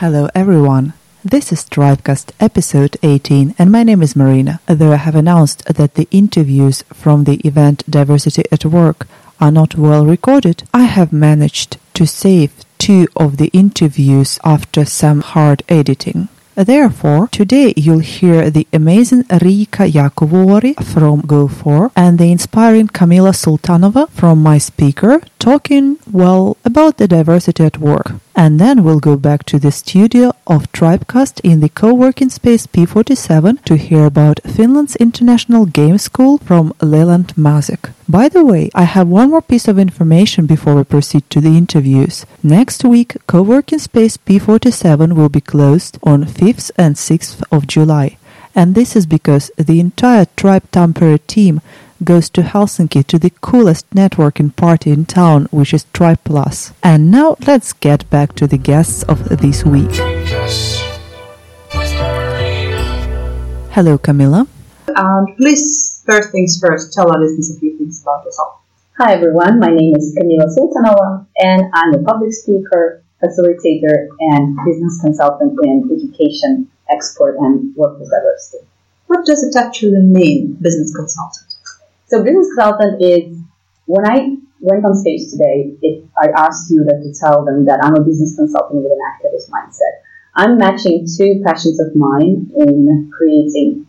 Hello everyone. This is Tribecast episode 18 and my name is Marina. Though I have announced that the interviews from the event Diversity at Work are not well recorded, I have managed to save two of the interviews after some hard editing. Therefore, today you'll hear the amazing Rika Yakovori from Gofore and the inspiring Kamila Sultanova from My Speaker talking, well, about the diversity at work. And then we'll go back to the studio of Tribecast in the co-working space P47 to hear about Finland's International Game School from Leland Mazik. By the way, I have one more piece of information before we proceed to the interviews. Next week, co-working space P47 will be closed on 5th and 6th of July. And this is because the entire Tribe Tampere team goes to Helsinki to the coolest networking party in town, which is Tribe Plus. And now let's get back to the guests of this week. Hello, Kamila. Um, please, first things first, tell our listeners a few things about yourself. Hi everyone, my name is Kamila Sultanova and I'm a public speaker, facilitator, and business consultant in education, export, and workforce diversity. What does it actually mean, business consultant? So business consultant is when I went on stage today, it, I asked you that to tell them that I'm a business consultant with an activist mindset. I'm matching two passions of mine in creating,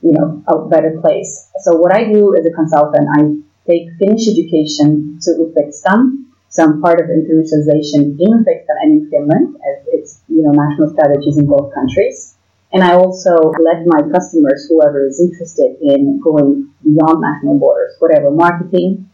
you know, a better place. So what I do as a consultant, I take Finnish education to Uzbekistan. So I'm part of internationalization in Uzbekistan and in Finland, as it's, you know, national strategies in both countries. And I also let my customers, whoever is interested in going beyond national borders, whatever marketing,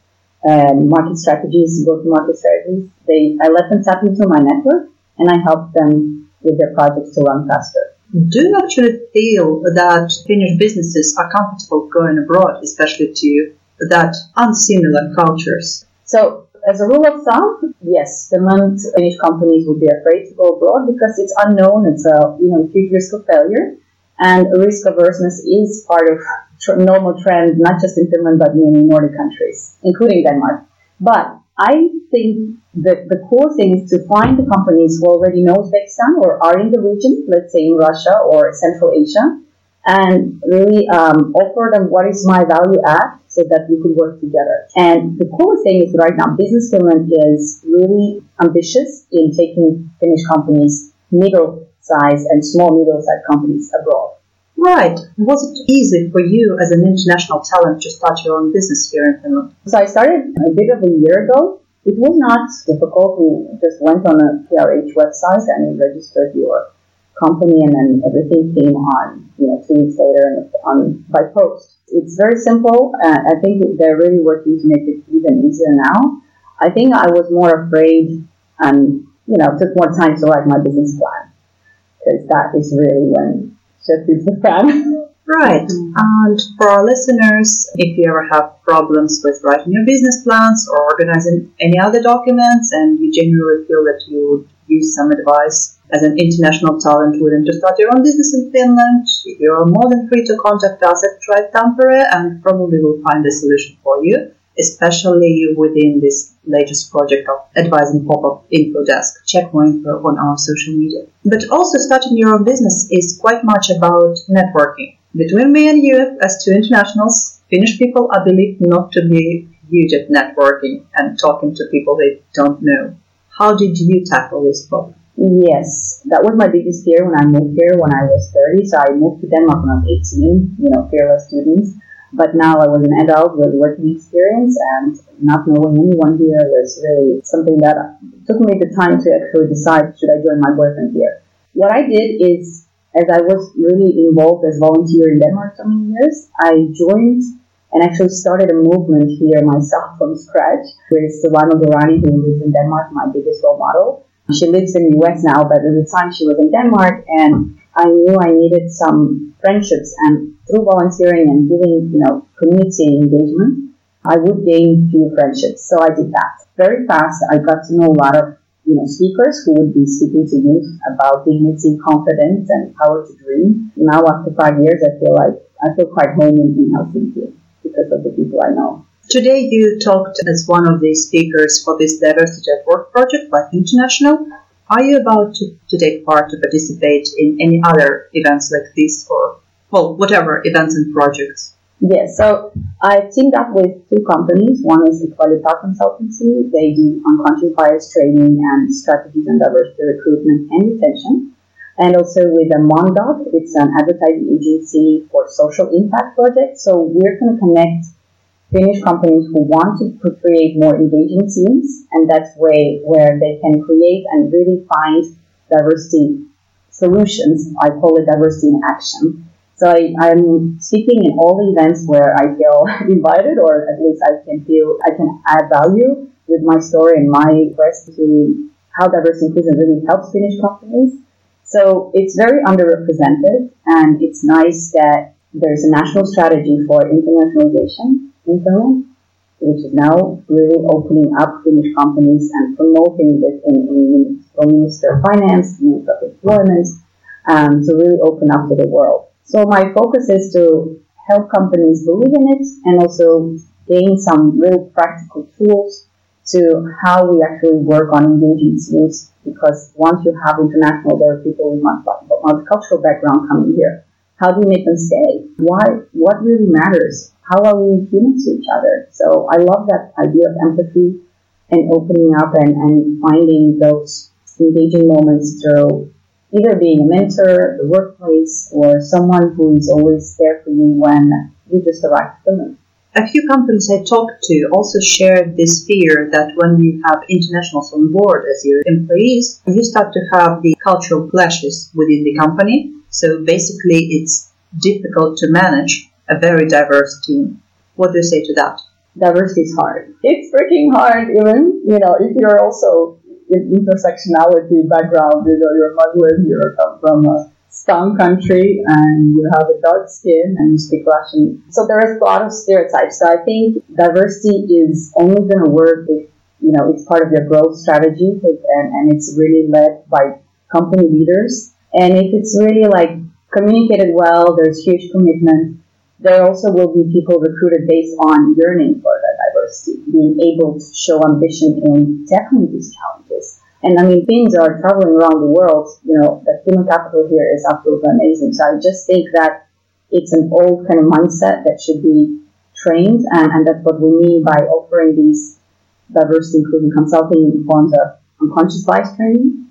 um, market strategies, go-to-market strategies, they, I let them tap into my network and I help them with their projects to run faster. Do you actually feel that Finnish businesses are comfortable going abroad, especially to that unsimilar cultures? So as a rule of thumb, yes, Finland Finnish companies would be afraid to go abroad because it's unknown. It's a you know huge risk of failure, and risk averseness is part of tr- normal trend, not just in Finland but many Nordic countries, including Denmark. But I think that the core thing is to find the companies who already know Uzbekistan or are in the region, let's say in Russia or Central Asia, and really um, offer them what is my value add so that we could work together. And the cool thing is right now, Business Finland is really ambitious in taking Finnish companies, middle size and small middle size companies abroad. Right. Was it easy for you as an international talent to start your own business here in Finland? So I started a bit of a year ago. It was not difficult. You just went on a PRH website and you registered your company and then everything came on, you know, two weeks later on by post. It's very simple. Uh, I think they're really working to make it even easier now. I think I was more afraid and, you know, took more time to write my business plan because that is really when shit hits the fan. Right. And for our listeners, if you ever have problems with writing your business plans or organizing any other documents and you genuinely feel that you use some advice as an international talent willing to start your own business in Finland, you're more than free to contact us at Tribe Tampere and probably we'll find a solution for you, especially within this latest project of advising pop-up info desk. Check more info on our social media. But also starting your own business is quite much about networking. Between me and you, as two internationals, Finnish people are believed not to be huge at networking and talking to people they don't know. How did you tackle this problem? Yes, that was my biggest fear when I moved here when I was 30. So I moved to Denmark when I was 18, you know, fearless students. But now I was an adult with working experience and not knowing anyone here was really something that took me the time to actually decide should I join my boyfriend here. What I did is as I was really involved as volunteer in Denmark so many years, I joined and actually started a movement here myself from scratch with Silvana Gorani, who lives in Denmark, my biggest role model. She lives in the US now, but at the time she was in Denmark, and I knew I needed some friendships, and through volunteering and giving, you know, community engagement, I would gain few friendships. So I did that. Very fast, I got to know a lot of you know, speakers who would be speaking to youth about dignity, confidence, and power to dream. Now, after five years, I feel like I feel quite home in, in Helsinki because of the people I know. Today, you talked as one of the speakers for this Diversity at Work project by International. Are you about to, to take part to participate in any other events like this or, well, whatever events and projects? Yes, so I've teamed up with two companies. One is Equalita Consultancy. They do unconscious bias training and strategies on diversity recruitment and retention. And also with a Mondot, it's an advertising agency for social impact projects. So we're going to connect Finnish companies who want to create more engaging teams, and that's way where they can create and really find diversity solutions. I call it diversity in action. So I, am speaking in all the events where I feel invited, or at least I can feel I can add value with my story and my quest to how diversity inclusion really helps Finnish companies. So it's very underrepresented, and it's nice that there's a national strategy for internationalization in Finland, which is now really opening up Finnish companies and promoting this in, in Minister of Finance, Minister of Employment, um, to really open up to the world. So my focus is to help companies believe in it and also gain some real practical tools to how we actually work on engaging students because once you have international, there are people with multicultural background coming here. How do you make them stay? Why? What really matters? How are we human to each other? So I love that idea of empathy and opening up and, and finding those engaging moments through either being a mentor, the workplace, or someone who is always there for you when you just arrive at the moon. A few companies I talked to also shared this fear that when you have internationals on board as your employees, you start to have the cultural clashes within the company. So basically, it's difficult to manage a very diverse team. What do you say to that? Diversity is hard. It's freaking hard, even, you know, if you're also in intersectionality background, you know, you're Muslim, you come from a Islam country and you have a dark skin and you speak Russian. So there is a lot of stereotypes. So I think diversity is only going to work if, you know, it's part of your growth strategy and, and it's really led by company leaders. And if it's really like communicated well, there's huge commitment. There also will be people recruited based on yearning for that diversity, being able to show ambition in tackling these challenges. And I mean, Finns are traveling around the world. You know, the human capital here is absolutely amazing. So I just think that it's an old kind of mindset that should be trained, and, and that's what we mean by offering these diversity inclusion consulting in forms of unconscious bias training,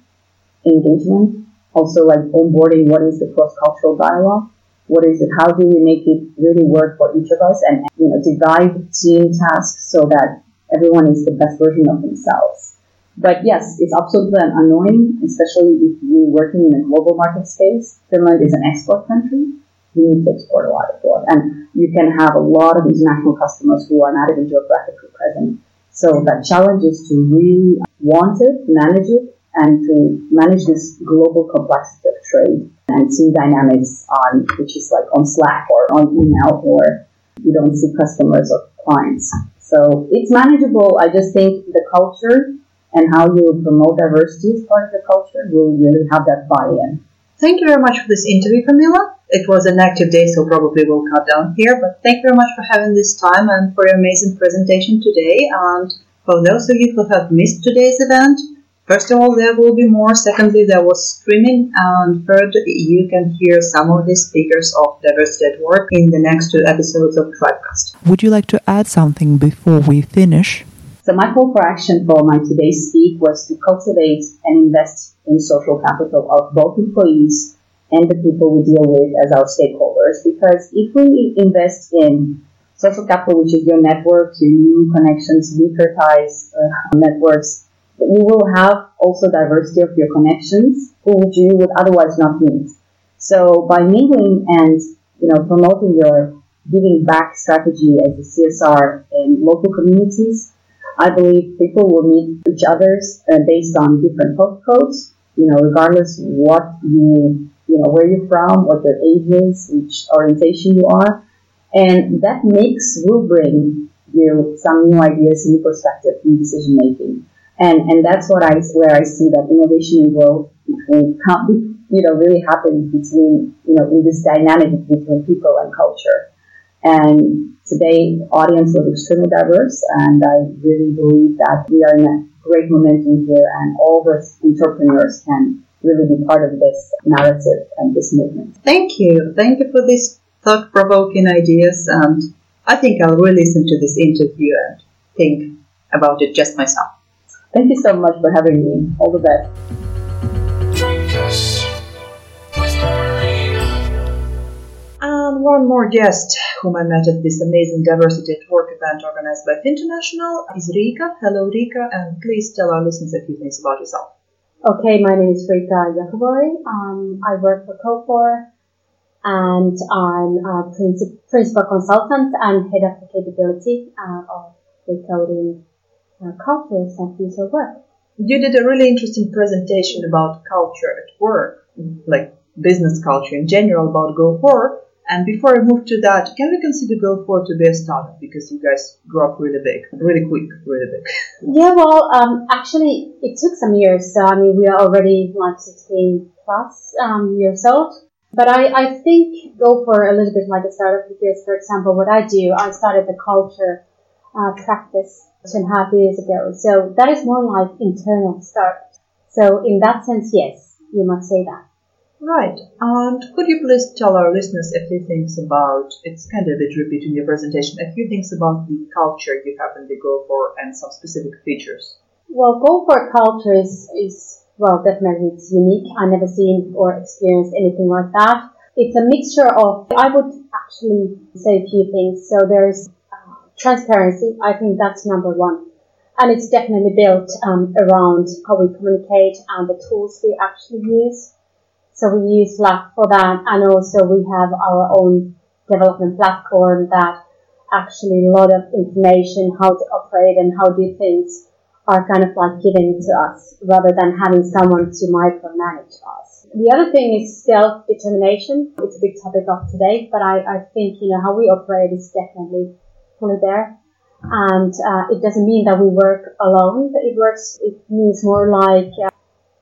engagement, also like onboarding what is the cross-cultural dialogue, what is it, how do we make it really work for each of us, and you know, divide team tasks so that everyone is the best version of themselves. But yes, it's absolutely annoying, especially if you're working in a global market space. Finland is an export country. You need to export a lot of abroad. And you can have a lot of international customers who are not even geographically present. So the challenge is to really want it, manage it, and to manage this global complexity of trade and team dynamics on, which is like on Slack or on email or you don't see customers or clients. So it's manageable. I just think the culture and how you promote diversity as part of the culture will really have that buy-in. Thank you very much for this interview, Kamila. It was an active day, so probably we'll cut down here, but thank you very much for having this time and for your amazing presentation today. And for those of you who have missed today's event, First of all, there will be more. Secondly, there was streaming. And third, you can hear some of the speakers of Diversity at Work in the next two episodes of Tribecast. Would you like to add something before we finish? So my call for action for my today's speak was to cultivate and invest in social capital of both employees and the people we deal with as our stakeholders. Because if we invest in social capital, which is your network, your new connections, weaker ties, uh, networks, you will have also diversity of your connections, which you would otherwise not meet. So by mingling and you know promoting your giving back strategy as a CSR in local communities, I believe people will meet each other's uh, based on different postcodes, you know, regardless what you, you know, where you're from, what your age is, which orientation you are. And that mix will bring you some new ideas, new perspective, new decision making. And, and that's what I, where I see that innovation and growth between, you know, really happens between, you know, in this dynamic between people and culture. And today, audience was extremely diverse, and I really believe that we are in a great momentum here, and all the entrepreneurs can really be part of this narrative and this movement. Thank you. Thank you for these thought provoking ideas. And I think I'll re listen to this interview and think about it just myself. Thank you so much for having me. All the best. One more guest whom I met at this amazing Diversity at Work event organized by International is Rika. Hello, Rika, and please tell our listeners a few things about yourself. Okay, my name is Rika Yakubori. Um, I work for Gofore and I'm a princip- principal consultant and head of the capability uh, of recoding uh, cultures and future work. You did a really interesting presentation about culture at work, like business culture in general about Gofore. And before I move to that, can we consider Gofore to be a startup because you guys grew up really big, really quick, really big? Yeah, well, um, actually, it took some years. So, I mean, we are already like 16 plus um, years old. But I, I think Gofore a little bit like a startup because, for example, what I do, I started the culture uh, practice two and a half years ago. So that is more like internal startup. So in that sense, yes, you must say that. Right. And could you please tell our listeners a few things about, it's kind of a bit repeating your presentation, a few things about the culture you have in the Gofore and some specific features? Well, Gofore culture is, is, well, definitely it's unique. I never seen or experienced anything like that. It's a mixture of, I would actually say a few things. So there's uh, transparency. I think that's number one. And it's definitely built um, around how we communicate and the tools we actually use. So we use Slack for that, and also we have our own development platform that actually a lot of information how to operate and how do things are kind of like given to us rather than having someone to micromanage us. The other thing is self-determination. It's a big topic of today, but I, I think, you know, how we operate is definitely fully there. And uh, it doesn't mean that we work alone. It works, it means more like uh,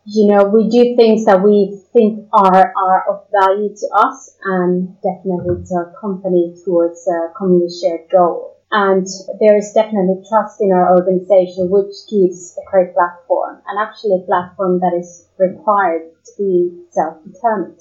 you know, we do things that we think are, are of value to us and definitely to our company towards uh, a common shared goal. And there is definitely trust in our organization, which gives a great platform and actually a platform that is required to be self-determined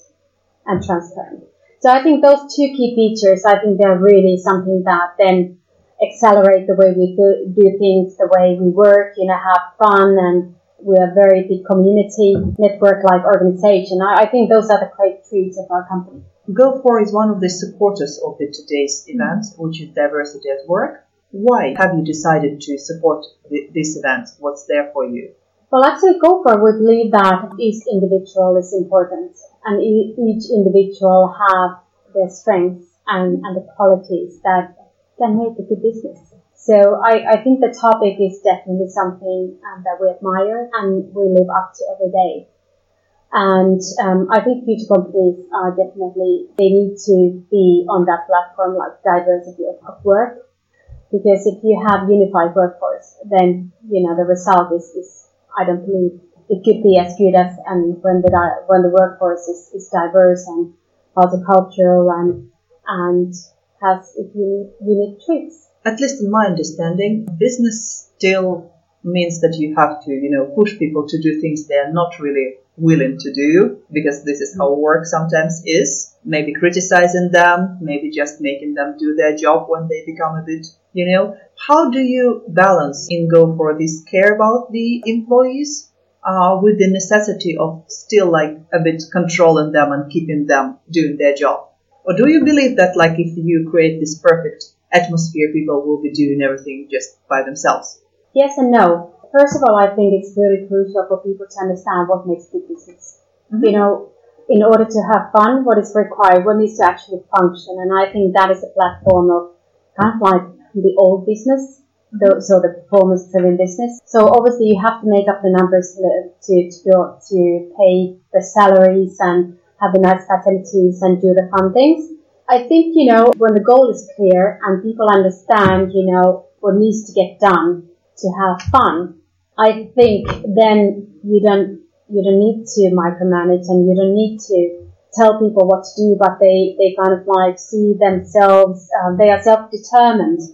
and transparent. So I think those two key features, I think they're really something that then accelerate the way we do, do things, the way we work, you know, have fun and we're a very big community network-like organization. I, I, think those are the great traits of our company. Gofore is one of the supporters of the today's event, mm-hmm. which is diversity at work. Why have you decided to support the, this event? What's there for you? Well, actually, Gofore, we believe that each individual is important, and each individual have their strengths and, and the qualities that can make a good business. So I, I think the topic is definitely something um, that we admire and we live up to every day. And um, I think future companies are definitely, they need to be on that platform like diversity of, of work. Because if you have unified workforce, then, you know, the result is, is I don't believe it could be as good as and when the when the workforce is, is diverse and multicultural and and has unique, unique traits at least in my understanding, business still means that you have to, you know, push people to do things they are not really willing to do because this is how work sometimes is. Maybe criticizing them, maybe just making them do their job when they become a bit, you know. How do you balance in Gofore this care about the employees uh, with the necessity of still like a bit controlling them and keeping them doing their job? Or do you believe that like if you create this perfect atmosphere, people will be doing everything just by themselves? Yes and no. First of all, I think it's really crucial for people to understand what makes good business. Mm-hmm. You know, in order to have fun, what is required, what needs to actually function. And I think that is a platform of kind of like the old business, the, so the performance driven business. So obviously you have to make up the numbers to, to, to, to pay the salaries and have the nice facilities and do the fun things. I think, you know, when the goal is clear and people understand, you know, what needs to get done to have fun, I think then you don't, you don't need to micromanage and you don't need to tell people what to do, but they, they kind of like see themselves, uh, they are self-determined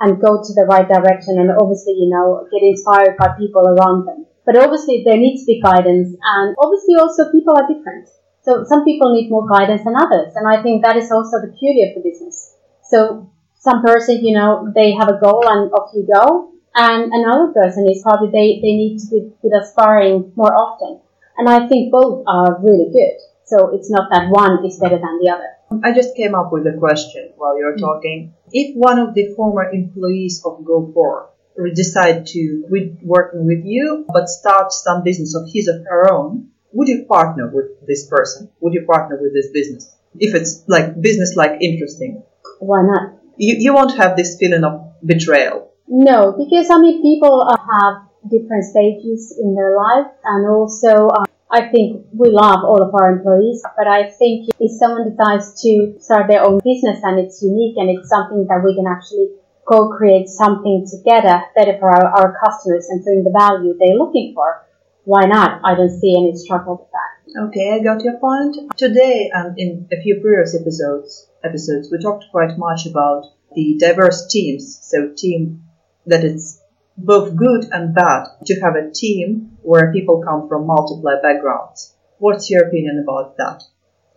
and go to the right direction and obviously, you know, get inspired by people around them. But obviously there needs to be guidance and obviously also people are different. So some people need more guidance than others. And I think that is also the beauty of the business. So some person, you know, they have a goal and off you go. And another person is probably they, they need to be, be aspiring more often. And I think both are really good. So it's not that one is better than the other. I just came up with a question while you're talking. If one of the former employees of Gofore decide to quit working with you, but start some business of his or her own, would you partner with this person? Would you partner with this business? If it's like business like interesting. Why not? You, you won't have this feeling of betrayal. No, because I mean, people uh, have different stages in their life and also uh, I think we love all of our employees, but I think if someone decides to start their own business and it's unique and it's something that we can actually co-create something together better for our, our customers and bring the value they're looking for, why not? I don't see any struggle with that. Okay, I got your point. Today and in a few previous episodes, episodes, we talked quite much about the diverse teams. So team that it's both good and bad to have a team where people come from multiple backgrounds. What's your opinion about that?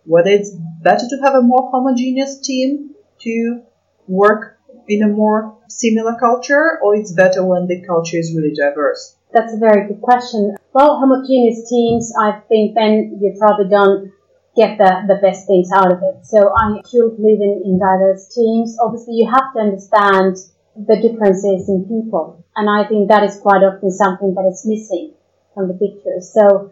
Whether it's better to have a more homogeneous team to work in a more similar culture or it's better when the culture is really diverse? That's a very good question. Well, homogeneous teams, I think then you probably don't get the, the best things out of it. So I truly believe in, in diverse teams. Obviously, you have to understand the differences in people. And I think that is quite often something that is missing from the pictures. So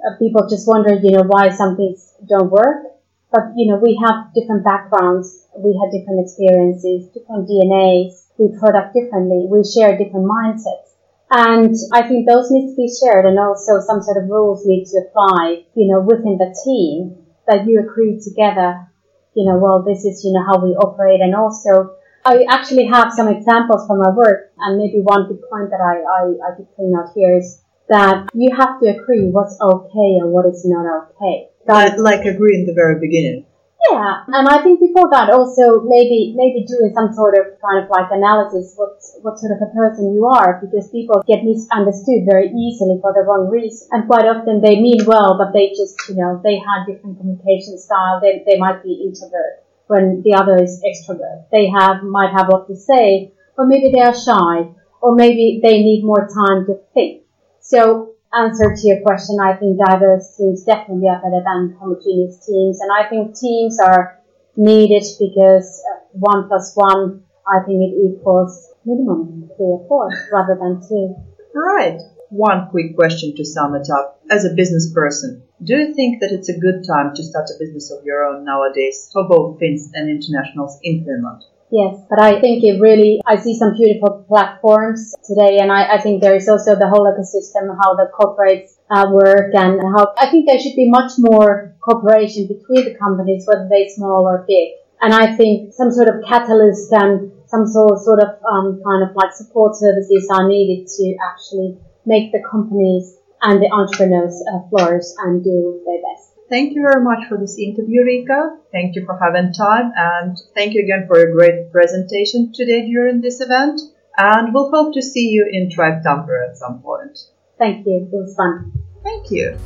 uh, people just wonder, you know, why some things don't work. But, you know, we have different backgrounds. We have different experiences, different DNAs. We product differently. We share different mindsets. And I think those need to be shared and also some sort of rules need to apply, you know, within the team that you agree together, you know, well, this is, you know, how we operate and also I actually have some examples from my work, and maybe one big point that I, I, I could bring out here is that you have to agree what's okay and what is not okay. Like agree in the very beginning. Yeah, and I think before that also maybe maybe doing some sort of kind of like analysis what what sort of a person you are because people get misunderstood very easily for the wrong reason and quite often they mean well but they just you know they have different communication style they they might be introvert when the other is extrovert. They have, might have what to say, or maybe they are shy, or maybe they need more time to think. So answer to your question, I think diverse teams definitely are better than homogeneous teams. And I think teams are needed because uh, one plus one, I think it equals minimum three or four rather than two. All right. One quick question to sum it up. As a business person, do you think that it's a good time to start a business of your own nowadays for both Finns and internationals in Finland? Yes, but I think it really, I see some beautiful platforms today, and I, I think there is also the whole ecosystem, how the corporates uh, work, and how I think there should be much more cooperation between the companies, whether they're small or big. And I think some sort of catalyst and some sort, sort of um, kind of like support services are needed to actually make the companies and the entrepreneurs uh, flourish and do their best. Thank you very much for this interview, Rika. Thank you for having time and thank you again for your great presentation today during this event. And we'll hope to see you in Tribe Tampere at some point. Thank you. It was fun. Thank you.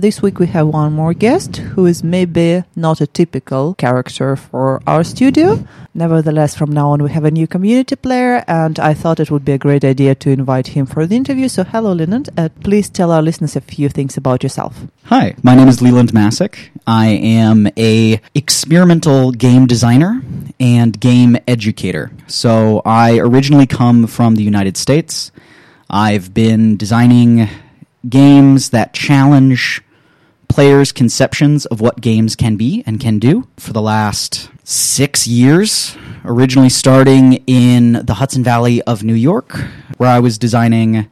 This week we have one more guest who is maybe not a typical character for our studio. Nevertheless, from now on we have a new community player and I thought it would be a great idea to invite him for the interview. So hello Leland, uh, please tell our listeners a few things about yourself. Hi, my name is Leland Masick. I am a experimental game designer and game educator. So I originally come from the United States. I've been designing games that challenge players' conceptions of what games can be and can do for the last six years. Originally starting in the Hudson Valley of New York, where I was designing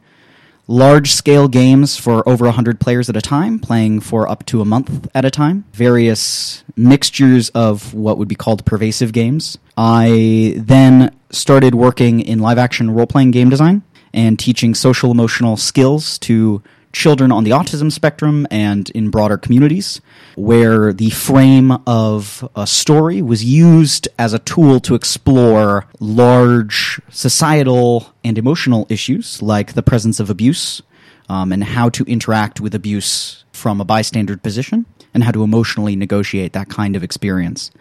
large scale games for over 100 players at a time, playing for up to a month at a time. Various mixtures of what would be called pervasive games. I then started working in live action role playing game design and teaching social emotional skills to children on the autism spectrum and in broader communities, where the frame of a story was used as a tool to explore large societal and emotional issues like the presence of abuse um, and how to interact with abuse from a bystander position and how to emotionally negotiate that kind of experience.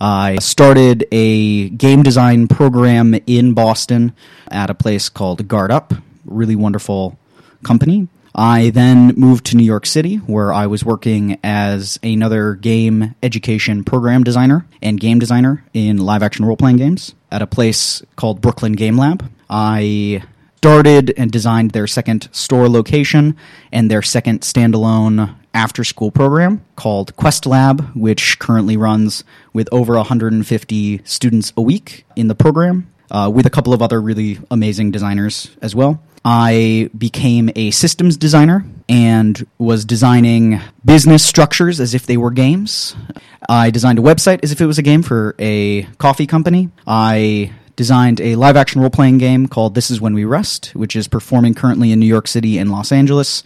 I started a game design program in Boston at a place called Guard Up, really wonderful company. I then moved to New York City, where I was working as another game education program designer and game designer in live action role playing games at a place called Brooklyn Game Lab. I started and designed their second store location and their second standalone after school program called Quest Lab, which currently runs with over 150 students a week in the program, uh, with a couple of other really amazing designers as well. I became a systems designer and was designing business structures as if they were games. I designed a website as if it was a game for a coffee company. I designed a live action role playing game called This Is When We Rest, which is performing currently in New York City and Los Angeles,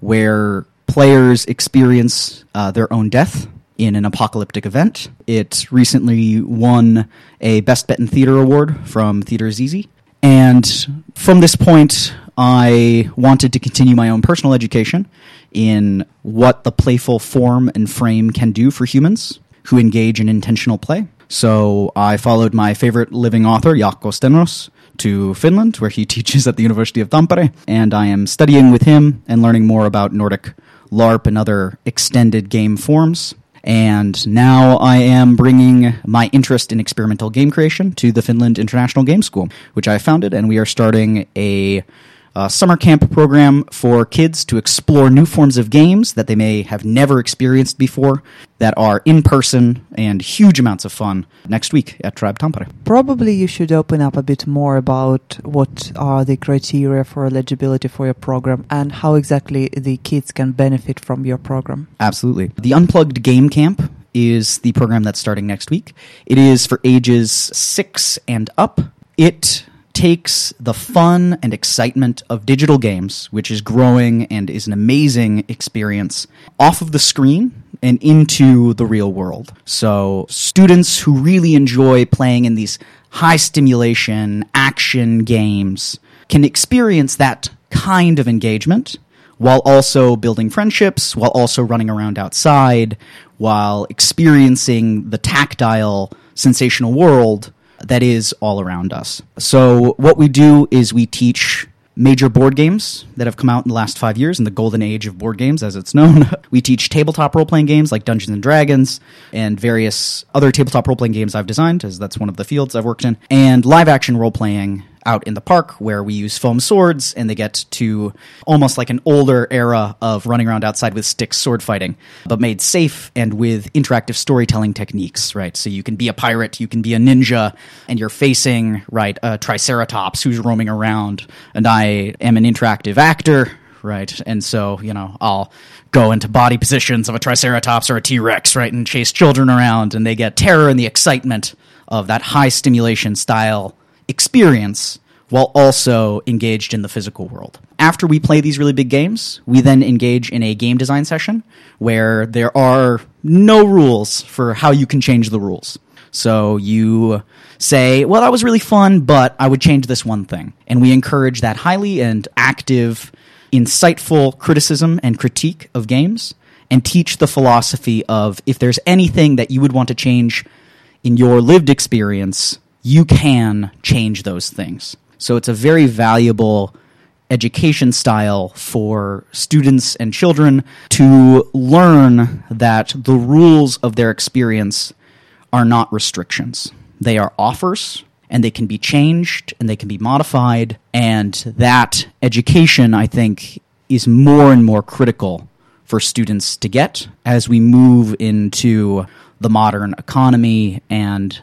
where players experience uh, their own death in an apocalyptic event. It recently won a Best Bet in Theater award from Theater Easy. And from this point, I wanted to continue my own personal education in what the playful form and frame can do for humans who engage in intentional play. So I followed my favorite living author, Jaakko Stenros, to Finland, where he teaches at the University of Tampere, and I am studying with him and learning more about Nordic LARP and other extended game forms. And now I am bringing my interest in experimental game creation to the Finland International Game School, which I founded, and we are starting a uh, summer camp program for kids to explore new forms of games that they may have never experienced before that are in person and huge amounts of fun next week at Tribe Tampere. Probably you should open up a bit more about what are the criteria for eligibility for your program and how exactly the kids can benefit from your program. Absolutely. The Unplugged Game Camp is the program that's starting next week. It is for ages six and up. It takes the fun and excitement of digital games, which is growing and is an amazing experience, off of the screen and into the real world. So, students who really enjoy playing in these high stimulation action games can experience that kind of engagement while also building friendships, while also running around outside, while experiencing the tactile, sensational world that is all around us. So, what we do is we teach major board games that have come out in the last five years in the golden age of board games, as it's known. we teach tabletop role playing games like Dungeons and Dragons and various other tabletop role playing games I've designed, as that's one of the fields I've worked in, and live action role playing out in the park where we use foam swords and they get to almost like an older era of running around outside with sticks sword fighting, but made safe and with interactive storytelling techniques, right? So you can be a pirate, you can be a ninja, and you're facing, right, a triceratops who's roaming around, and I am an interactive actor, right? And so, you know, I'll go into body positions of a triceratops or a T-Rex, right, and chase children around and they get terror and the excitement of that high stimulation style experience while also engaged in the physical world. After we play these really big games, we then engage in a game design session where there are no rules for how you can change the rules. So you say, well, that was really fun, but I would change this one thing. And we encourage that highly and active, insightful criticism and critique of games and teach the philosophy of if there's anything that you would want to change in your lived experience, you can change those things. So it's a very valuable education style for students and children to learn that the rules of their experience are not restrictions. They are offers and they can be changed and they can be modified. And that education, I think, is more and more critical for students to get as we move into the modern economy and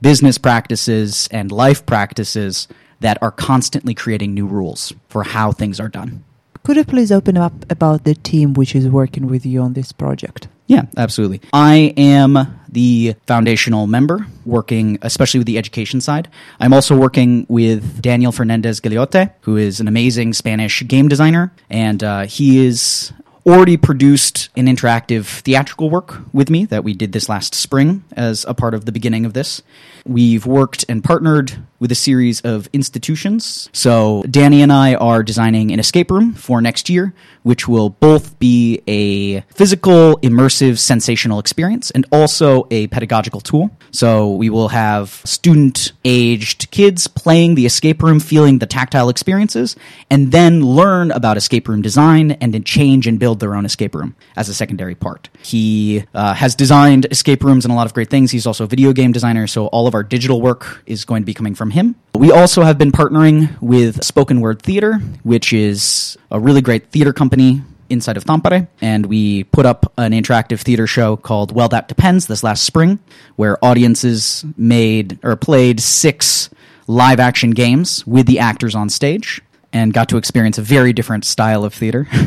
business practices and life practices that are constantly creating new rules for how things are done. Could you please open up about the team which is working with you on this project? Yeah, absolutely. I am the foundational member, working especially with the education side. I'm also working with Daniel Fernandez Galeote, who is an amazing Spanish game designer, and uh, he is already produced an interactive theatrical work with me that we did this last spring as a part of the beginning of this. We've worked and partnered with a series of institutions. So Danny and I are designing an escape room for next year, which will both be a physical, immersive, sensational experience and also a pedagogical tool. So we will have student aged kids playing the escape room, feeling the tactile experiences, and then learn about escape room design and then change and build their own escape room as a secondary part. He uh, has designed escape rooms and a lot of great things. He's also a video game designer, so all of our digital work is going to be coming from him. We also have been partnering with Spoken Word Theater, which is a really great theater company inside of Tampere, and we put up an interactive theater show called Well That Depends this last spring, where audiences made or played six live action games with the actors on stage and got to experience a very different style of theater.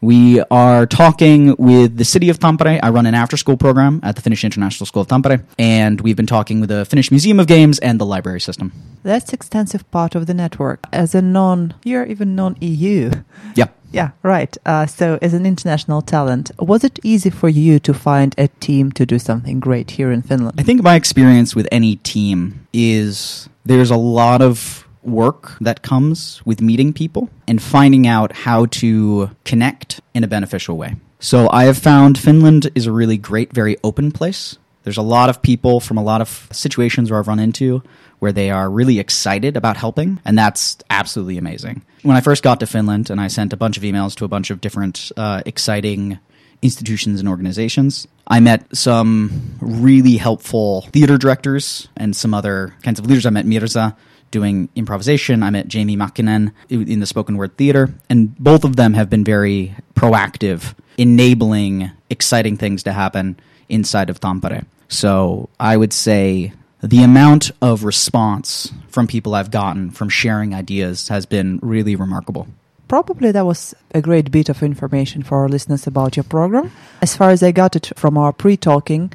We are talking with the city of Tampere. I run an after school program at the Finnish International School of Tampere, and we've been talking with the Finnish Museum of Games and the library system. That's extensive part of the network. As a non, you're even non EU. Yeah. Yeah, right. Uh, so, as an international talent, was it easy for you to find a team to do something great here in Finland? I think my experience with any team is there's a lot of work that comes with meeting people and finding out how to connect in a beneficial way. So I have found Finland is a really great, very open place. There's a lot of people from a lot of situations where I've run into where they are really excited about helping, and that's absolutely amazing. When I first got to Finland and I sent a bunch of emails to a bunch of different uh, exciting institutions and organizations. I met some really helpful theater directors and some other kinds of leaders. I met Mirza, doing improvisation. I met Jamie Makinen in the spoken word theater, and both of them have been very proactive, enabling exciting things to happen inside of Tampere. So I would say the amount of response from people I've gotten from sharing ideas has been really remarkable. Probably that was a great bit of information for our listeners about your program. As far as I got it from our pre talking,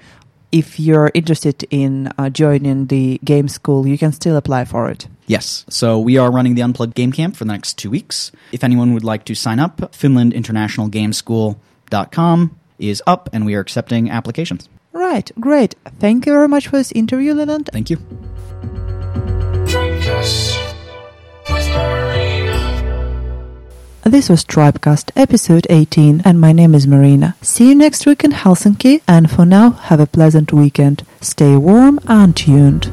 if you're interested in uh, joining the game school, you can still apply for it. Yes. So we are running the Unplugged Game Camp for the next two weeks. If anyone would like to sign up, finlandinternationalgameschool.com is up and we are accepting applications. Right. Great. Thank you very much for this interview, Leland. Thank you. This was Tribecast episode 18, and my name is Marina. See you next week in Helsinki, and for now, have a pleasant weekend. Stay warm and tuned.